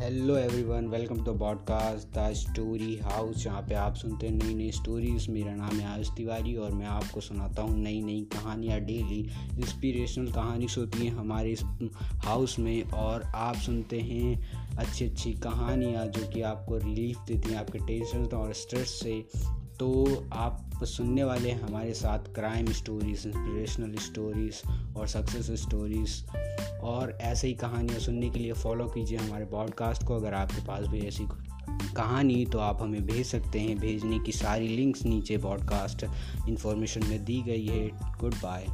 Hello everyone welcome to podcast the story house जहाँ पे आप सुनते हैं नई नई स्टोरीज मेरा नाम है आयुष तिवारी और मैं आपको सुनाता हूँ नई नई कहानियाँ डेली इंस्पिरेशनल कहानी होती हैं हमारे इस हाउस में और आप सुनते हैं अच्छी अच्छी कहानियाँ जो कि आपको रिलीफ देती हैं, आपके टेंशन और स्ट्रेस से। तो आप सुनने वाले हैं हमारे साथ क्राइम स्टोरीज इंस्पिरेशनल स्टोरीज़ और सक्सेस स्टोरीज़ और ऐसे ही कहानियाँ सुनने के लिए फॉलो कीजिए हमारे पॉडकास्ट को। अगर आपके पास भी ऐसी कहानी तो आप हमें भेज सकते हैं। भेजने की सारी लिंक्स नीचे पॉडकास्ट इन्फॉर्मेशन में दी गई है। Good bye